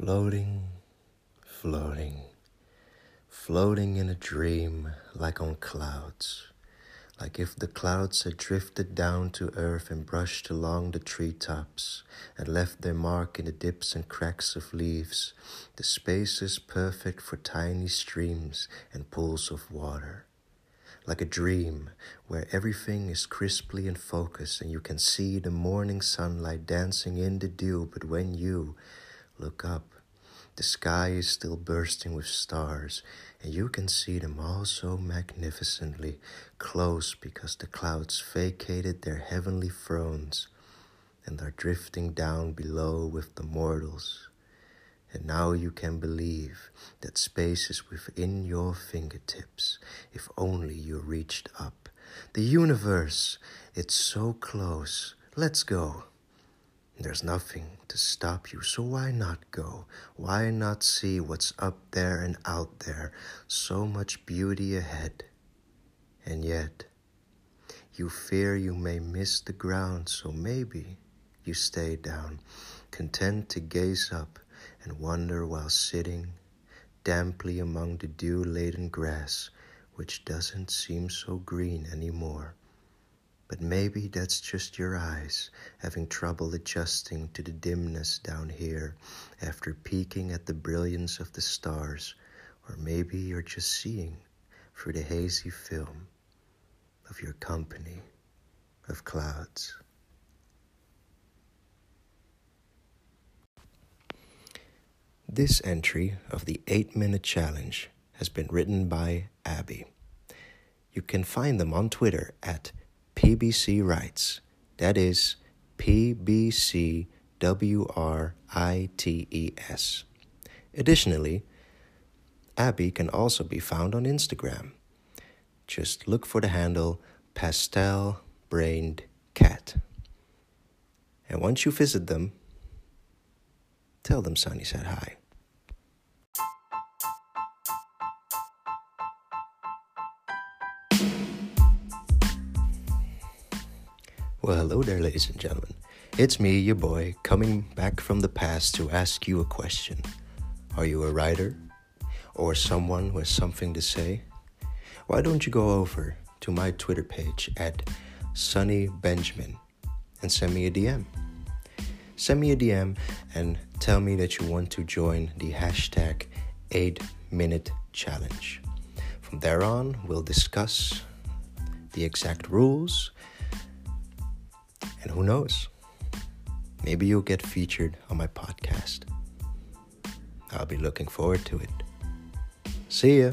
Floating, floating, floating in a dream like on clouds. Like if the clouds had drifted down to earth and brushed along the treetops and left their mark in the dips and cracks of leaves, the spaces perfect for tiny streams and pools of water. Like a dream where everything is crisply in focus and you can see the morning sunlight dancing in the dew, but when you look up, the sky is still bursting with stars, and you can see them all so magnificently close because the clouds vacated their heavenly thrones and are drifting down below with the mortals. And now you can believe that space is within your fingertips if only you reached up. The universe, it's so close. Let's go. There's nothing to stop you, so why not go? Why not see what's up there and out there? So much beauty ahead. And yet, you fear you may miss the ground, so maybe you stay down, content to gaze up and wonder while sitting damply among the dew laden grass, which doesn't seem so green anymore. But maybe that's just your eyes having trouble adjusting to the dimness down here after peeking at the brilliance of the stars, or maybe you're just seeing through the hazy film of your company of clouds. This entry of the 8 Minute Challenge has been written by Abby. You can find them on Twitter at PBC Writes. That is P B C W R I T E S. Additionally, Abby can also be found on Instagram. Just look for the handle Pastel Brained Cat. And once you visit them, tell them Sunny said hi. Well, hello there, ladies and gentlemen. It's me, your boy, coming back from the past to ask you a question. Are you a writer? Or someone with something to say? Why don't you go over to my Twitter page at Sunny Benjamin and send me a DM? Send me a DM and tell me that you want to join the hashtag 8 Minute Challenge. From there on, we'll discuss the exact rules and who knows? Maybe you'll get featured on my podcast. I'll be looking forward to it. See ya.